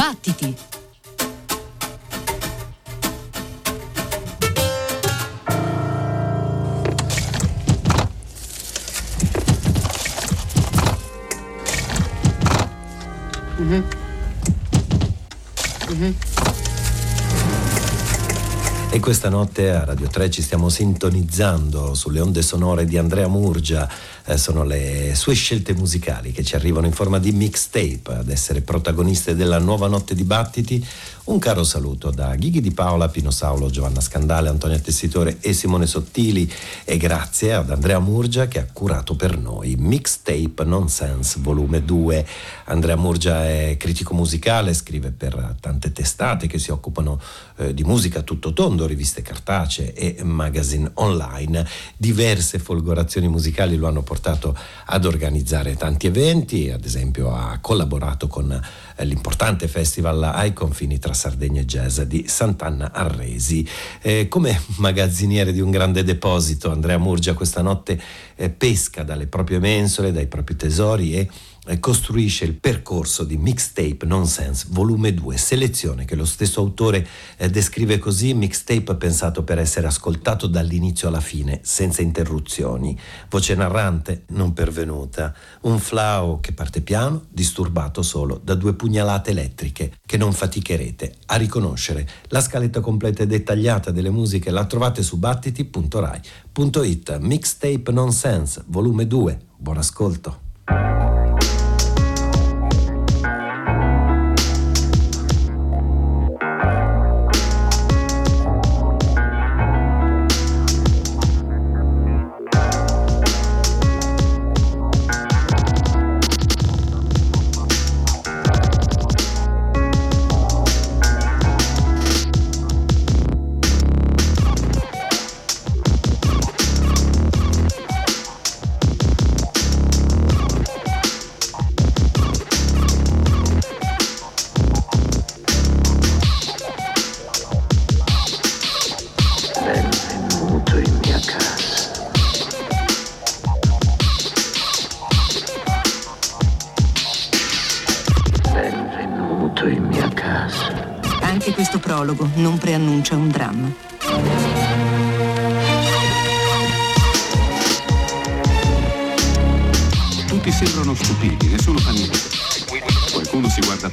Battiti! E questa notte a Radio 3 ci stiamo sintonizzando sulle onde sonore di Andrea Murgia. Eh, sono le sue scelte musicali che ci arrivano in forma di mixtape ad essere protagoniste della nuova notte dibattiti. Un caro saluto da Ghighi di Paola, Pino Saulo, Giovanna Scandale, Antonia Tessitore e Simone Sottili e grazie ad Andrea Murgia che ha curato per noi Mixtape Nonsense volume 2. Andrea Murgia è critico musicale, scrive per tante testate che si occupano eh, di musica tutto tondo, riviste cartacee e magazine online. Diverse folgorazioni musicali lo hanno portato ad organizzare tanti eventi, ad esempio ha collaborato con eh, l'importante festival ai confini tra Sardegna e Jazz di Sant'Anna Arresi. Eh, come magazziniere di un grande deposito, Andrea Murgia questa notte eh, pesca dalle proprie mensole, dai propri tesori e costruisce il percorso di Mixtape Nonsense volume 2, selezione che lo stesso autore eh, descrive così, mixtape pensato per essere ascoltato dall'inizio alla fine, senza interruzioni, voce narrante non pervenuta, un flow che parte piano, disturbato solo da due pugnalate elettriche che non faticherete a riconoscere. La scaletta completa e dettagliata delle musiche la trovate su battiti.rai.it, Mixtape Nonsense volume 2, buon ascolto.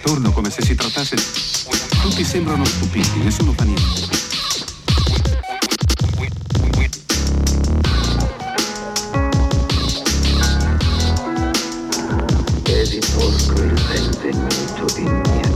attorno come se si trattasse di... Tutti sembrano stupiti, nessuno fa niente. Ed il il benvenuto in mia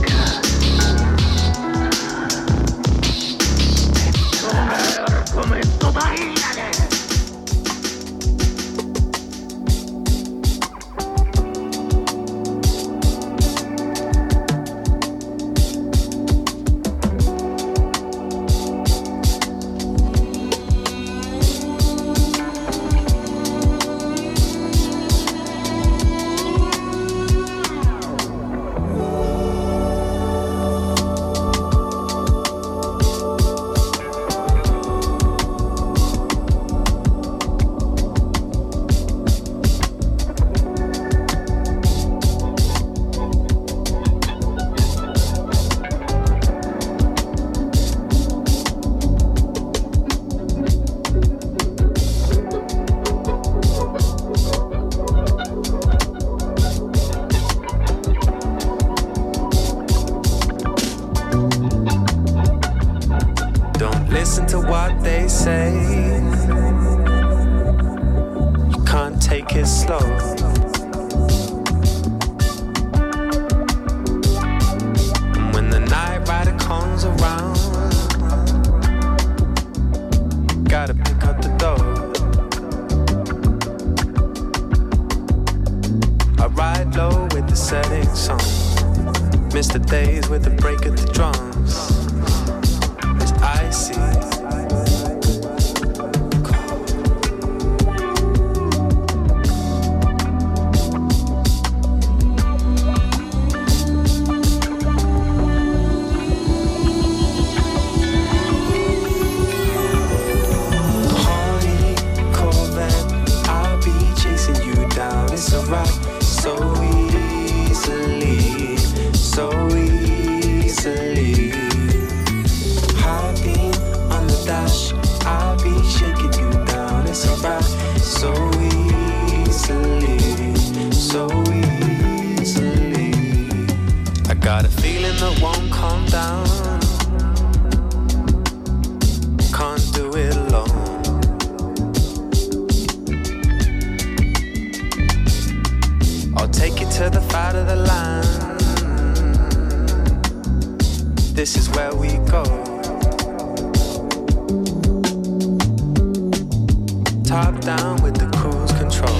Top down with the cruise control.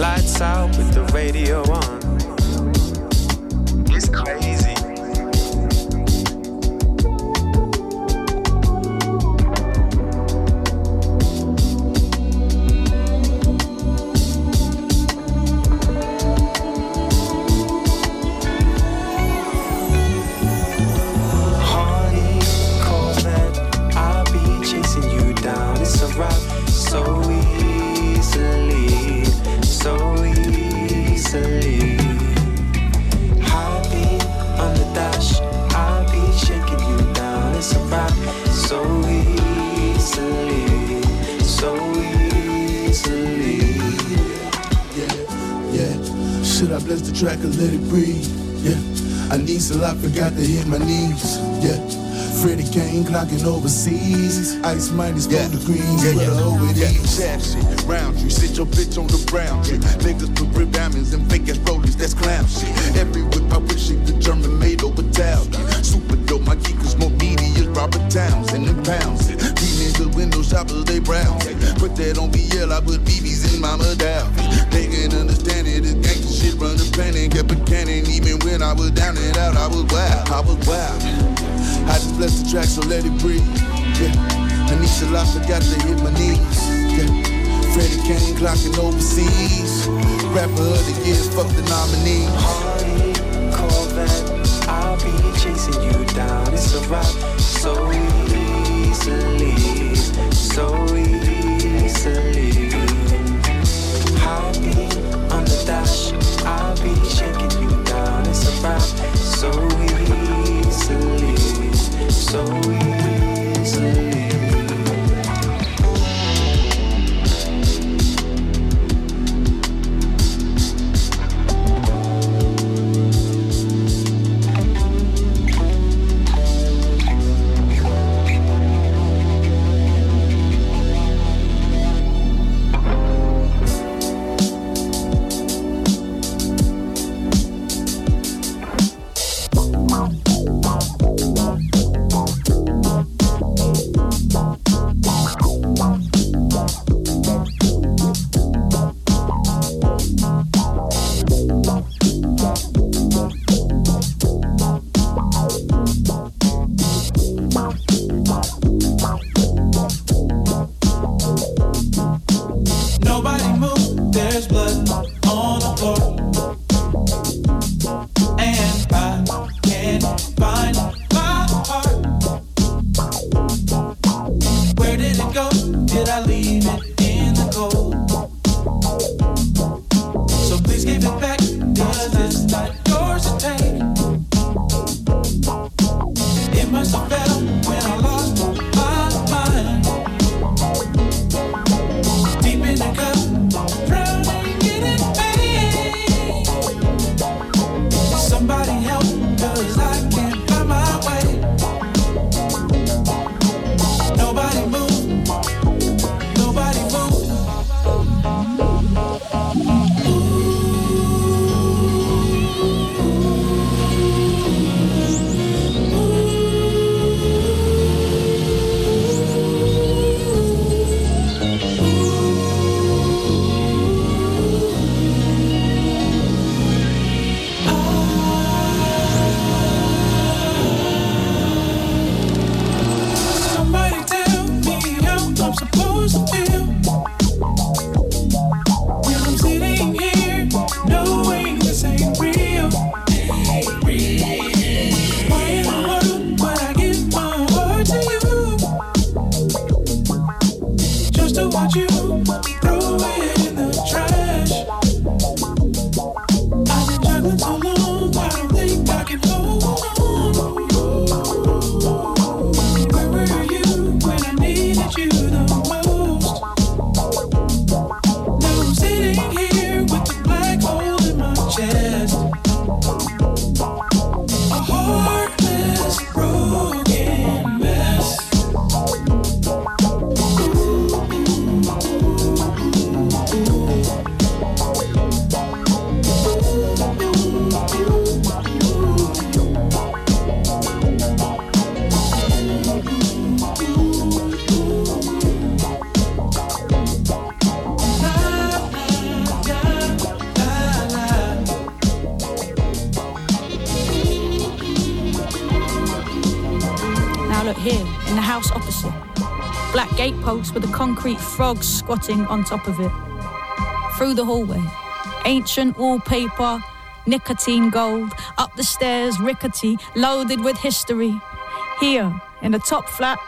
Lights out with the radio on. It's crazy. Living overseas, ice minus yeah. four degrees, yeah, yeah. but yeah. oh it yeah. is. Round you, sit your bitch on the round trip. Niggas till I forgot to hit my knees. Yeah. Freddie Kane clocking overseas. Rapper of the year, fuck the nominee. Hardy, Corvette, I'll be chasing you down. It's a rock so easily, so with a concrete frog squatting on top of it. Through the hallway, ancient wallpaper, nicotine gold, up the stairs, rickety, loaded with history. Here, in the top flat,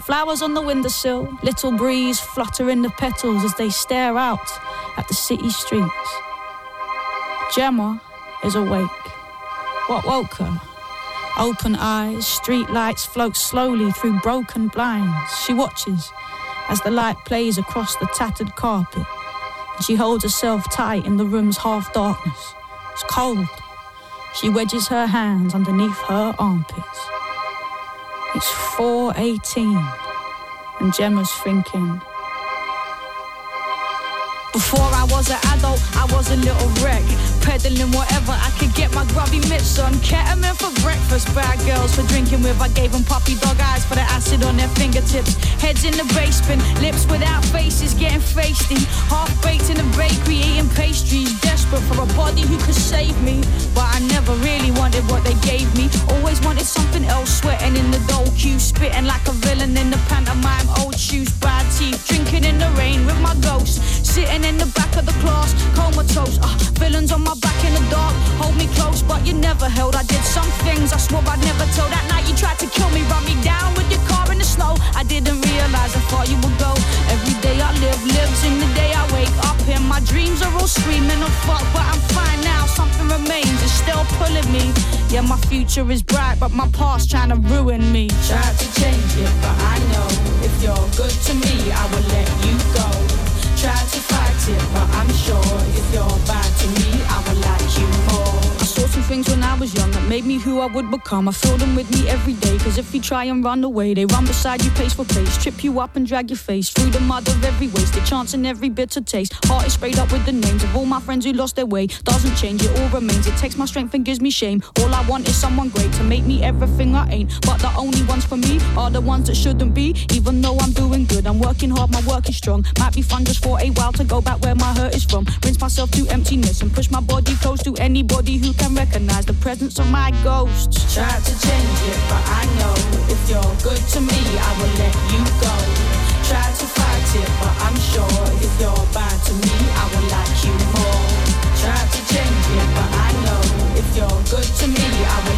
flowers on the windowsill, little breeze fluttering the petals as they stare out at the city streets. Gemma is awake. What woke her? Open eyes, street lights float slowly through broken blinds. She watches as the light plays across the tattered carpet. And she holds herself tight in the room's half darkness. It's cold. She wedges her hands underneath her armpits. It's 4.18 and Gemma's thinking, before I was an adult, I was a little wreck. Peddling whatever I could get my grubby mitts on. Ketamine for breakfast, bad girls for drinking with. I gave them puppy dog eyes for the acid on their fingertips. Heads in the basement, lips without faces, getting feisty. Half baked in the bakery, eating pastries. Desperate for a body who could save me. But I never really wanted what they gave me. Always wanted something else, sweating in the dough queue. Spitting like a villain in the pantomime. Old shoes, bad teeth. Drinking in the rain with my ghost. Sitting in the back of the class, comatose. Uh, villains on my back in the dark, hold me close, but you never held. I did some things I swore I'd never tell. That night you tried to kill me, run me down with your car in the snow. I didn't realize how far you would go. Every day I live, lives in the day I wake up. And my dreams are all screaming of fuck, but I'm fine now. Something remains, it's still pulling me. Yeah, my future is bright, but my past trying to ruin me. Tried to change it, but I know if you're good to me, I will let you go. Tried to fight it, but I'm sure if you're bad to me, things when I was young that made me who I would become. I feel them with me every day, cause if you try and run away, they run beside you pace for pace, trip you up and drag your face through the mud of every wasted chance and every bitter taste. Heart is sprayed up with the names of all my friends who lost their way. Doesn't change, it all remains. It takes my strength and gives me shame. All I want is someone great to make me everything I ain't. But the only ones for me are the ones that shouldn't be. Even though I'm doing good, I'm working hard, my work is strong. Might be fun just for a while to go back where my hurt is from. Rinse myself to emptiness and push my body close to anybody who can recognize the presence of my ghost. Tried to change it, but I know if you're good to me, I will let you go. Tried to fight it, but I'm sure if you're bad to me, I will like you more. Tried to change it, but I know if you're good to me, I will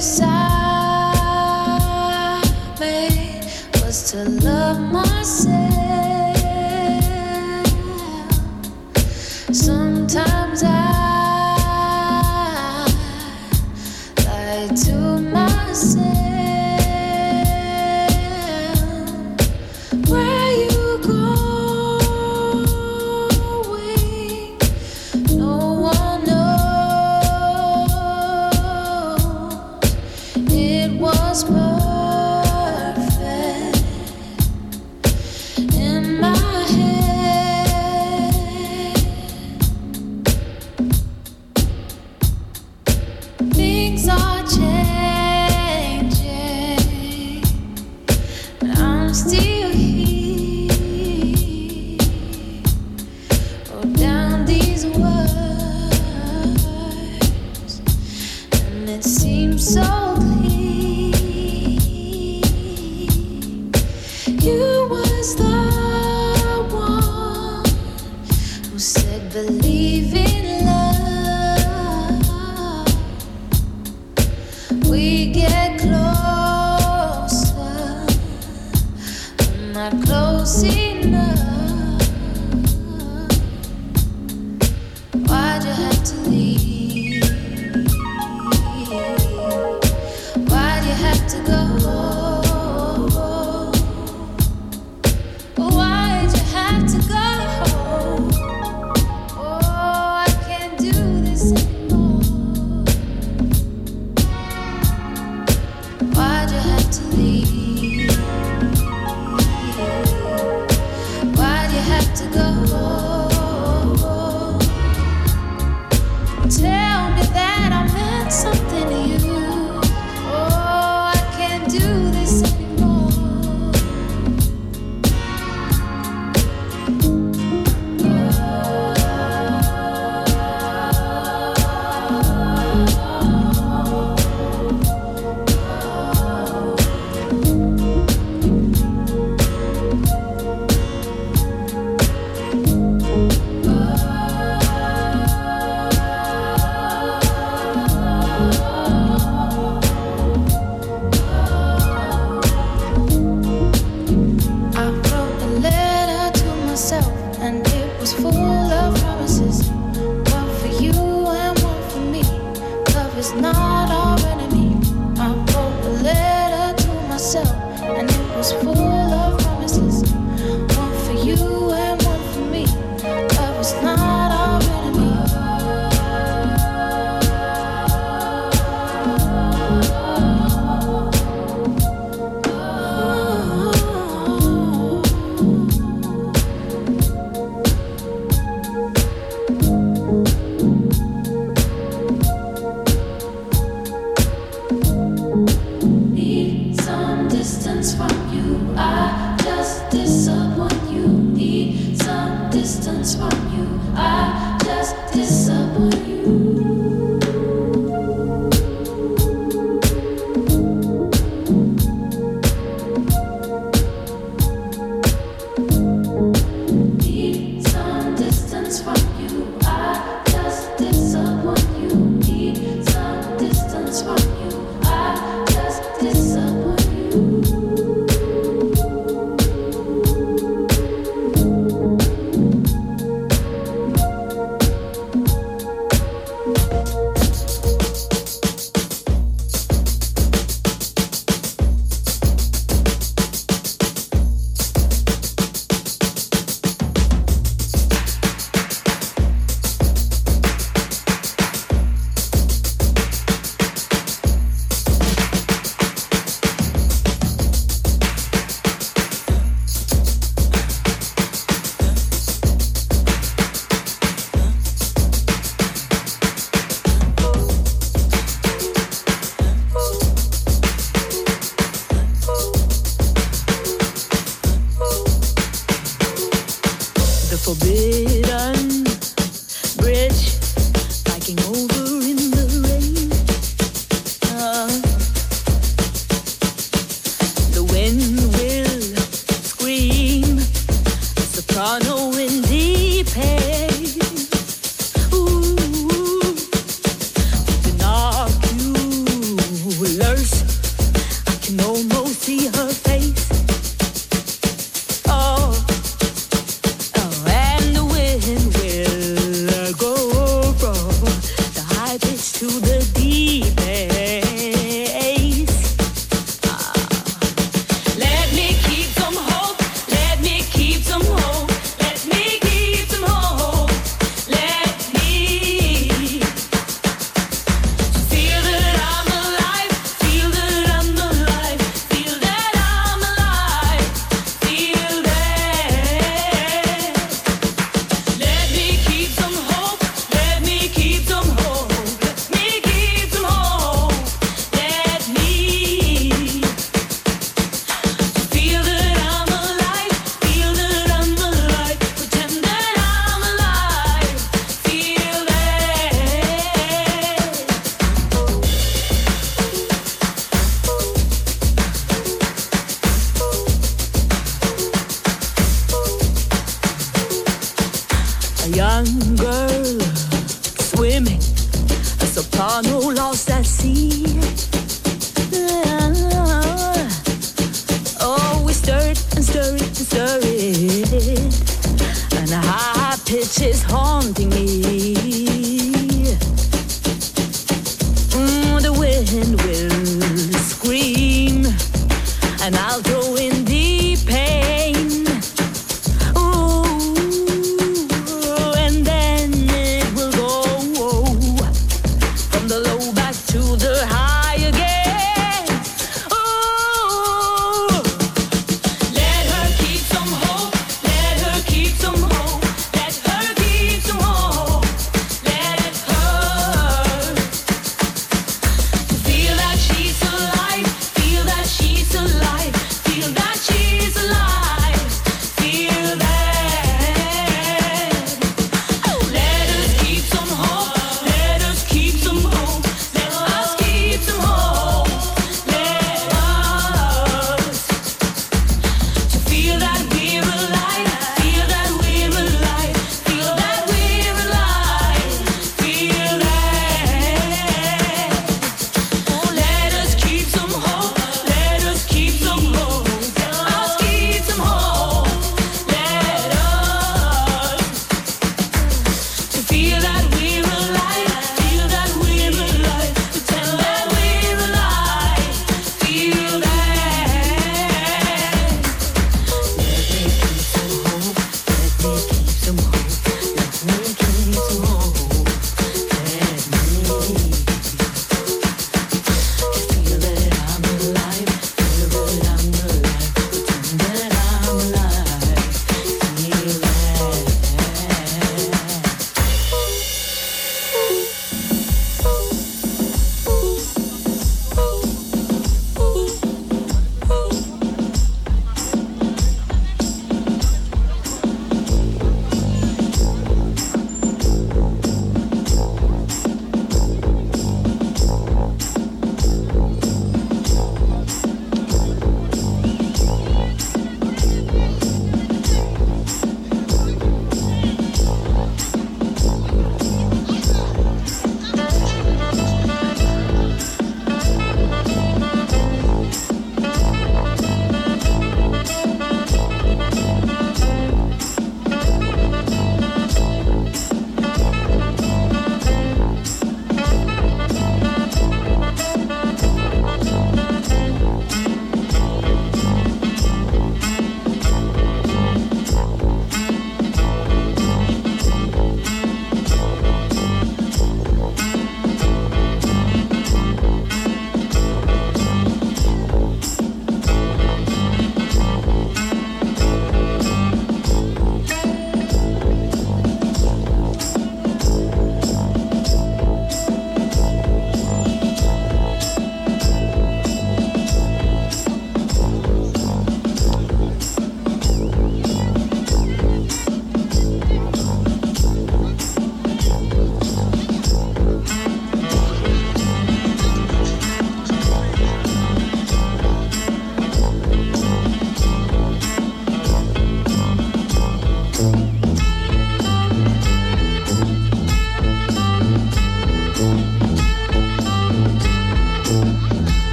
promise I made was to love myself.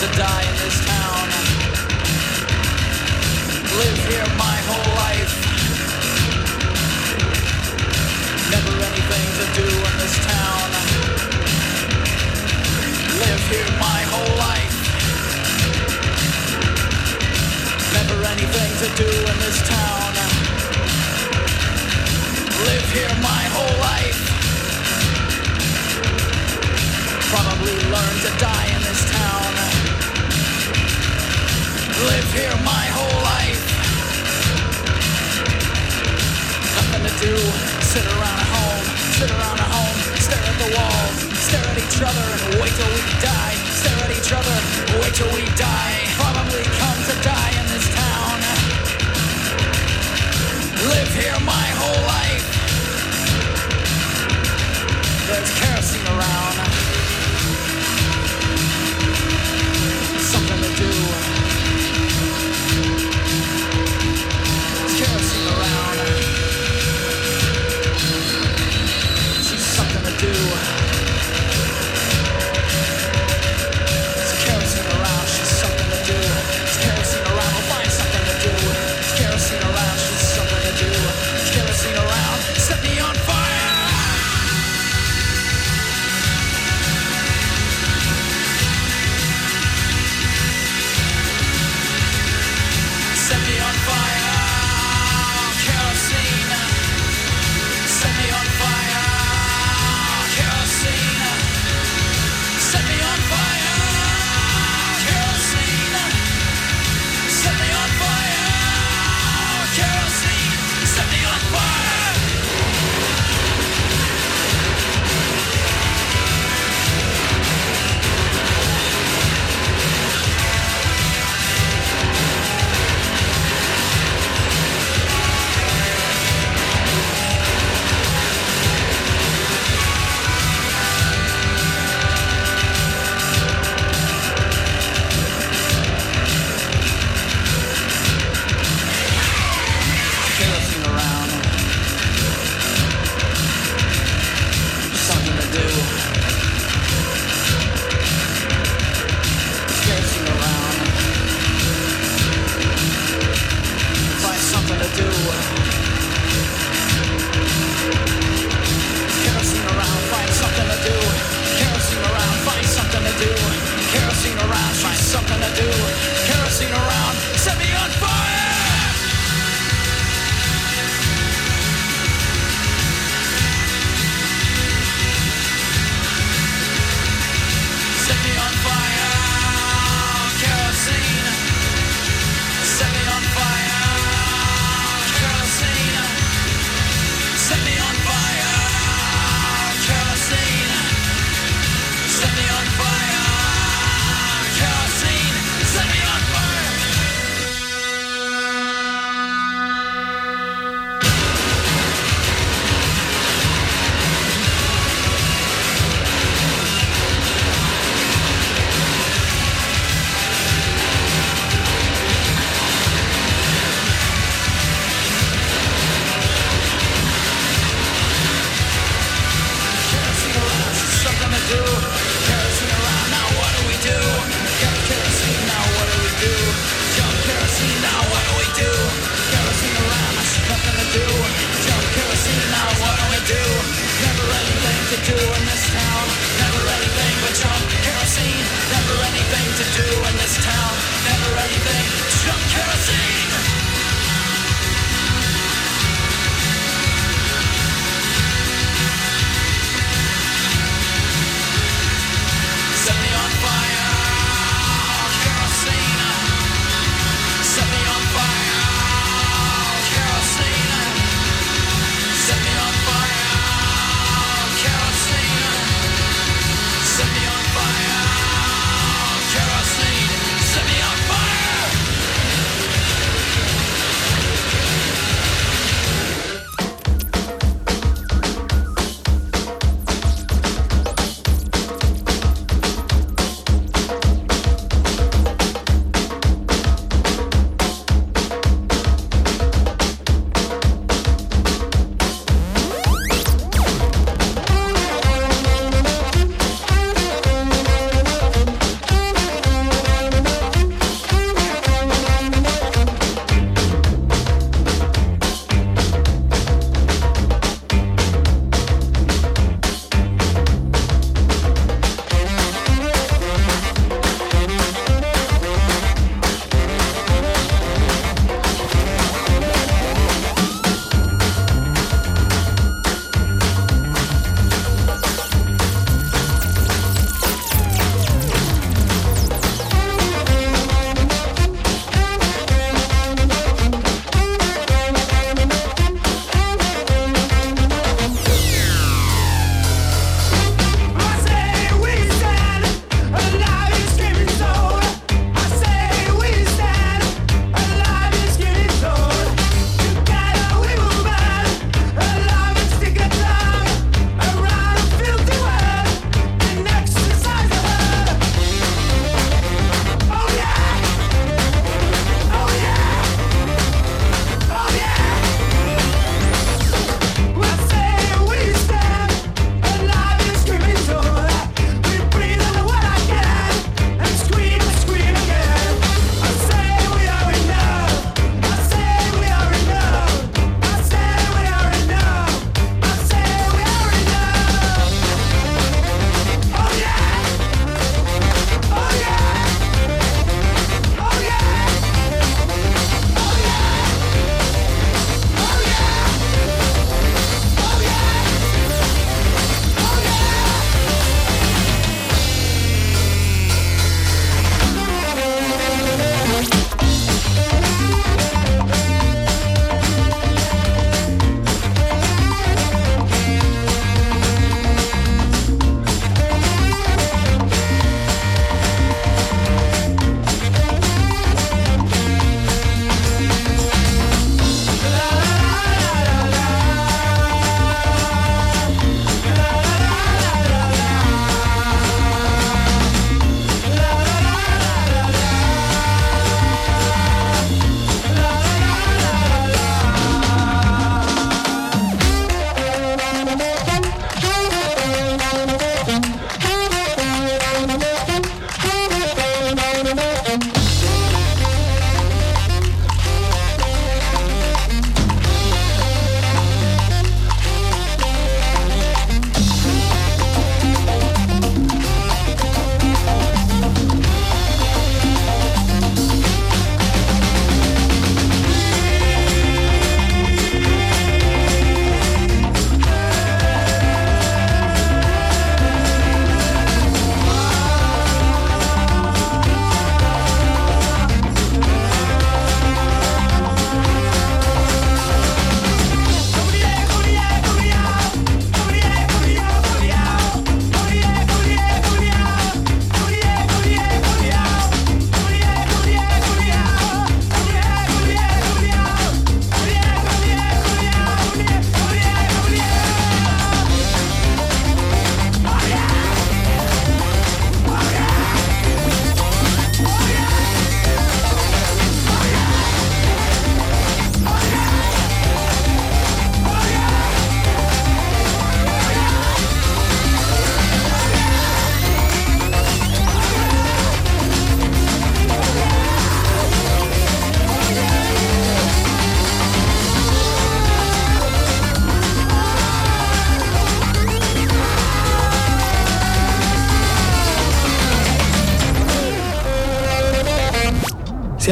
To die in this town. Live here my whole life. Never anything to do in this town. Live here my whole life. Never anything to do in this town. Live here my whole life. Probably learn to die in this town. Live here my whole life. Nothing to do. Sit around at home. Sit around at home. Stare at the walls. Stare at each other and wait till we die. Stare at each other. Wait till we die. Probably come to die in this town. Live here my whole life. There's kerosene around. Something to do.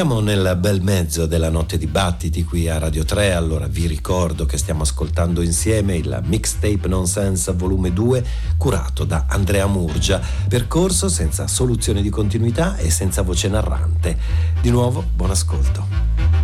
Siamo nel bel mezzo della notte dibattiti qui a Radio 3, allora vi ricordo che stiamo ascoltando insieme il Mixtape Nonsense volume 2 curato da Andrea Murgia, percorso senza soluzione di continuità e senza voce narrante. Di nuovo, buon ascolto.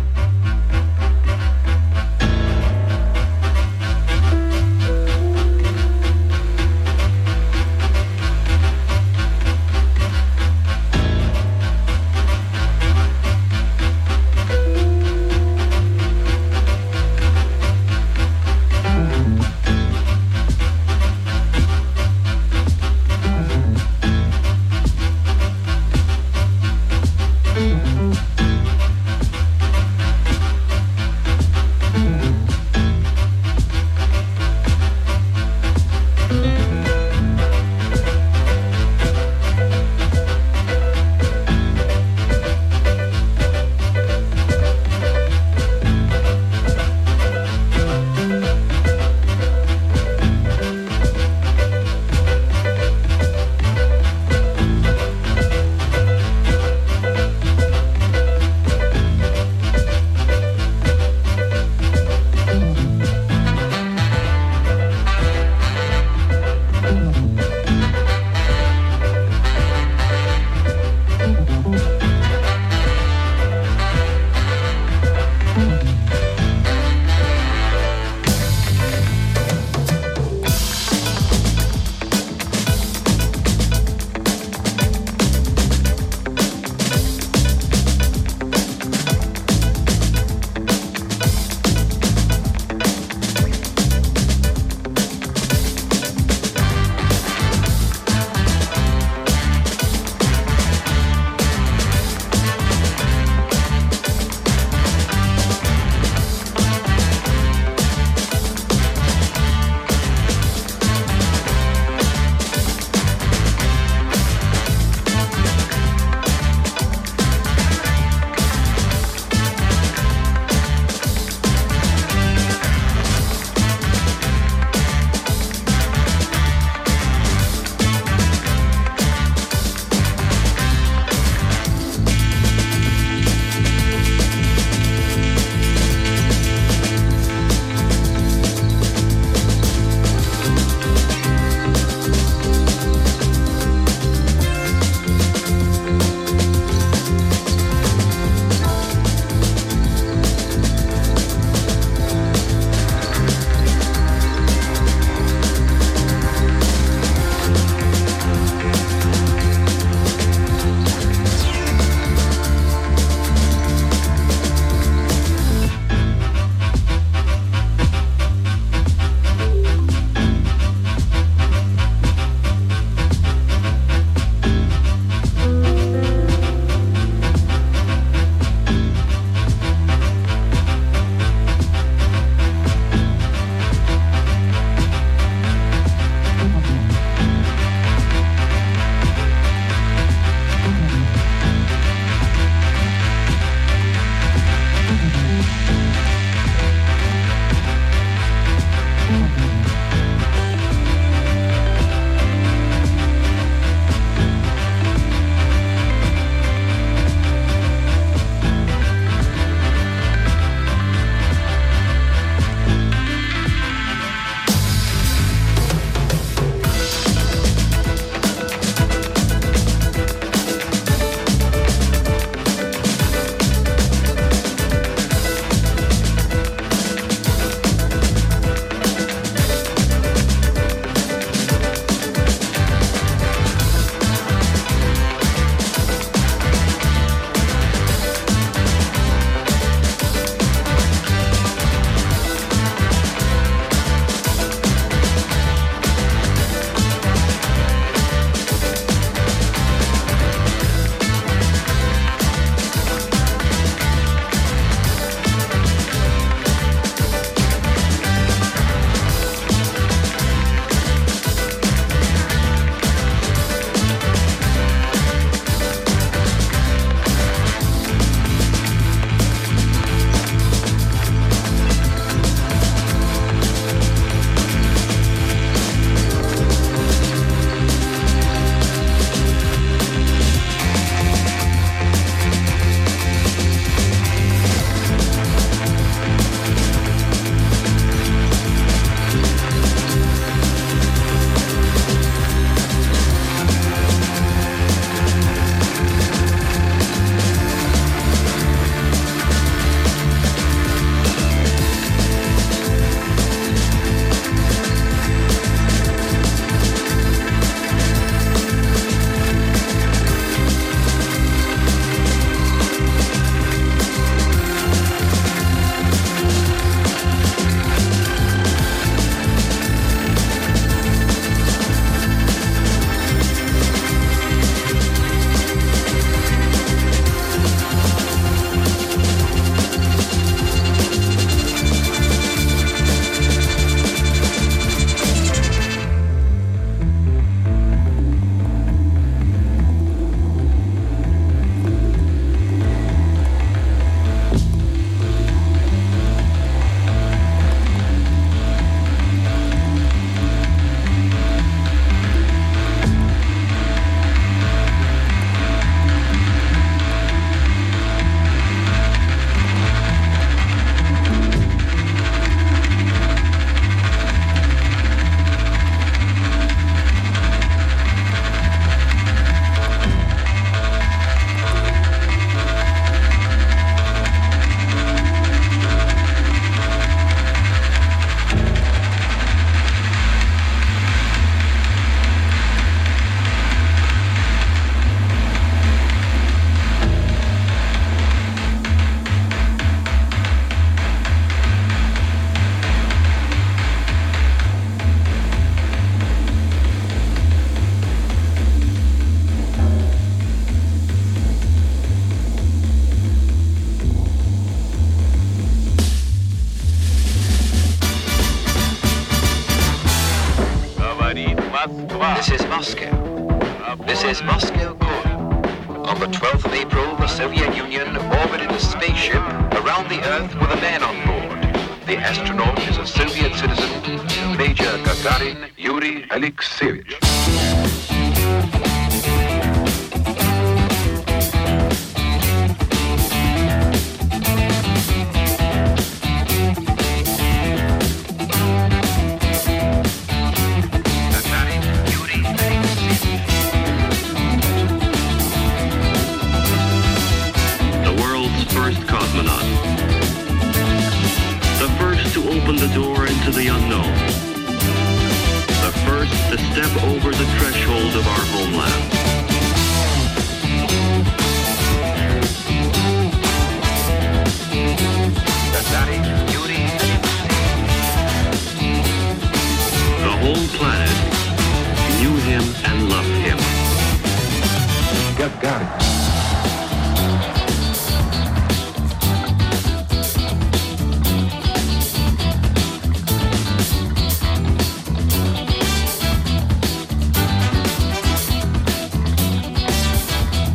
you got it.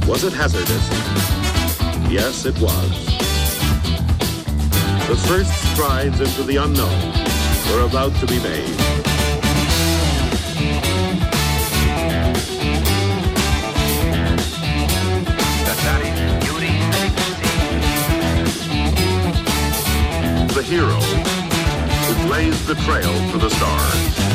Was it hazardous? Yes, it was. The first strides into the unknown were about to be made. hero who blazed the trail to the stars.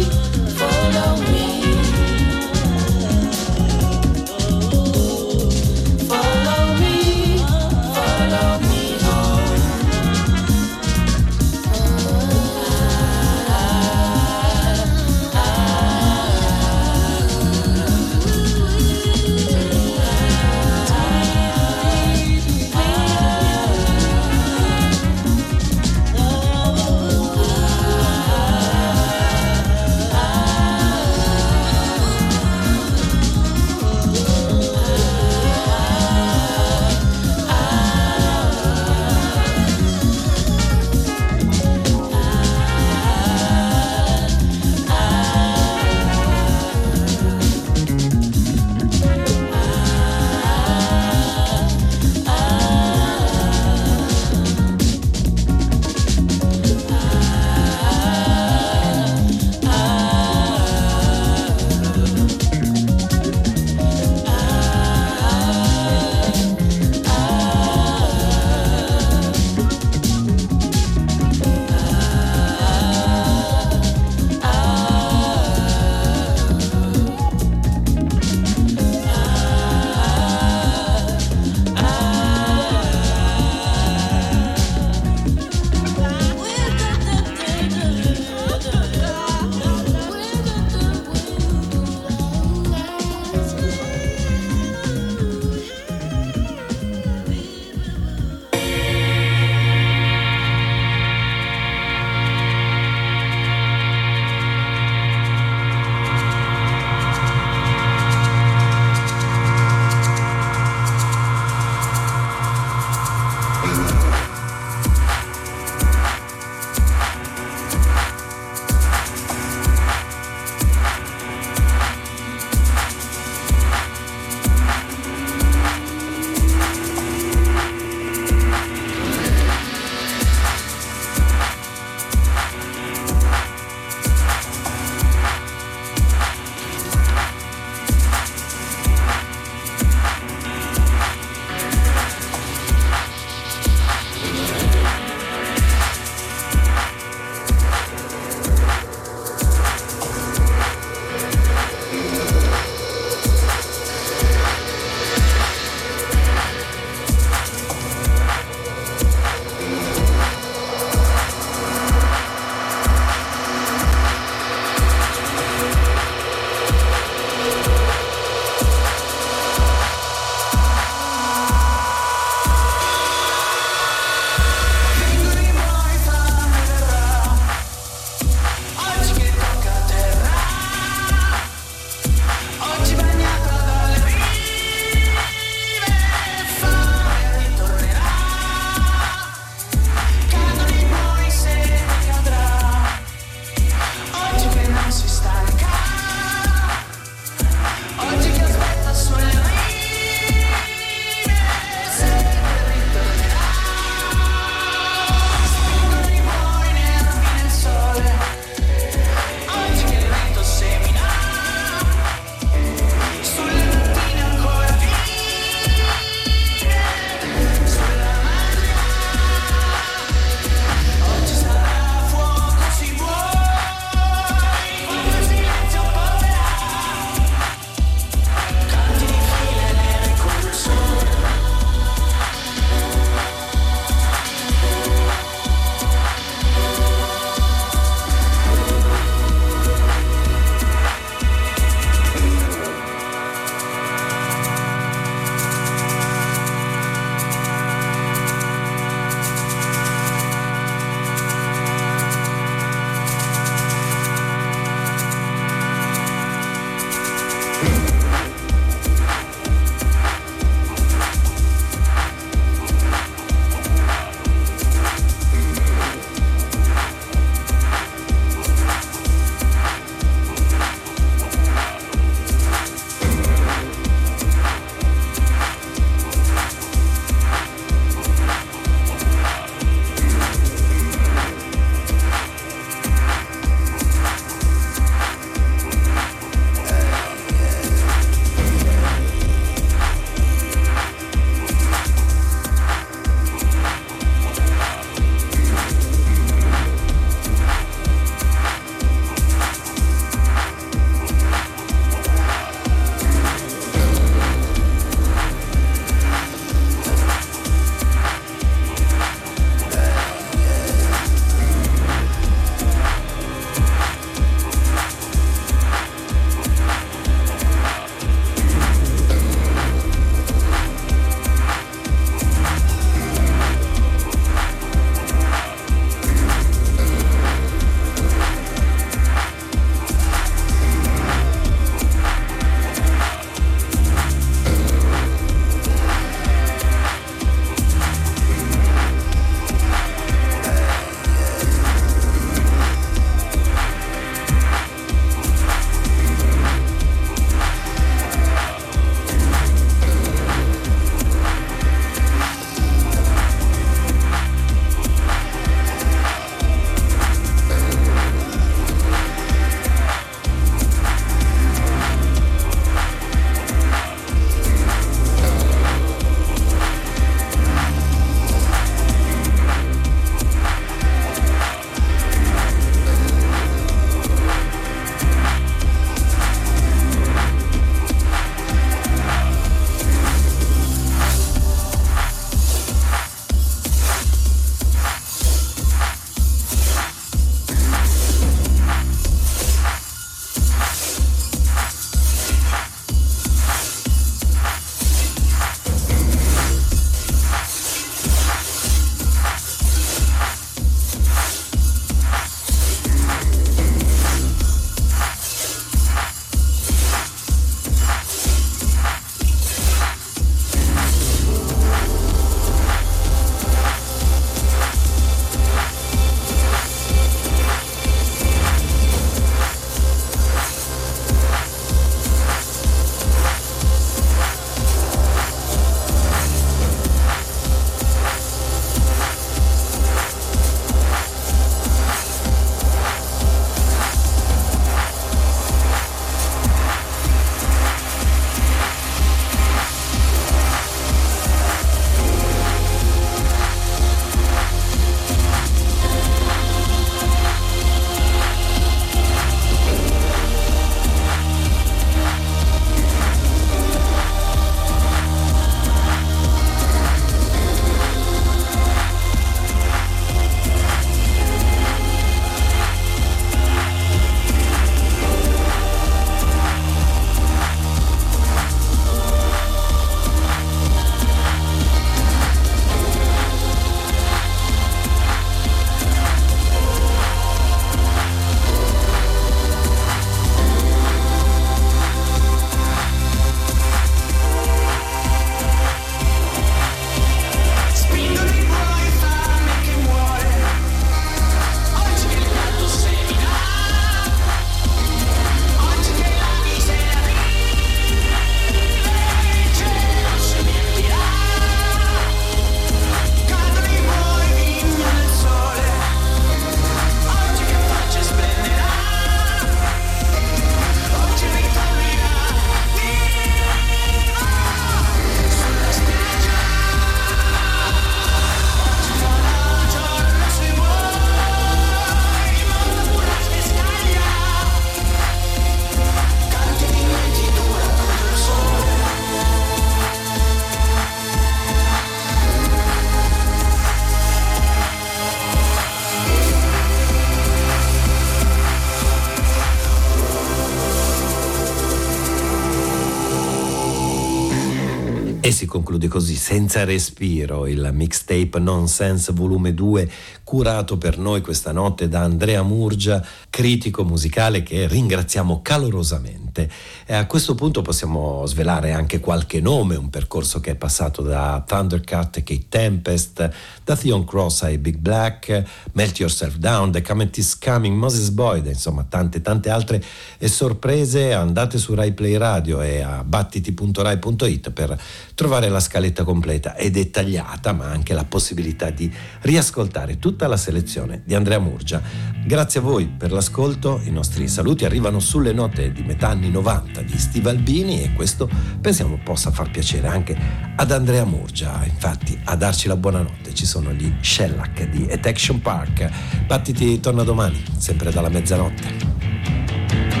Si conclude così, senza respiro, il mixtape Nonsense volume 2, curato per noi questa notte da Andrea Murgia, critico musicale che ringraziamo calorosamente. E a questo punto possiamo svelare anche qualche nome, un percorso che è passato da Thundercat e Kate Tempest, da Theon Cross ai Big Black, Melt Yourself Down, The Comet is Coming, Moses Boyd, insomma tante tante altre sorprese. Andate su Rai Play Radio e a battiti.rai.it per trovare la scaletta completa e dettagliata, ma anche la possibilità di riascoltare tutta la selezione di Andrea Murgia. Grazie a voi per l'ascolto, i nostri saluti arrivano sulle note di metà anni 90 di Steve Albini e questo pensiamo possa far piacere anche ad Andrea Murgia. Infatti, a darci la buonanotte ci sono gli Shellac di Action Park. Battiti torna domani, sempre dalla mezzanotte.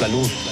la luz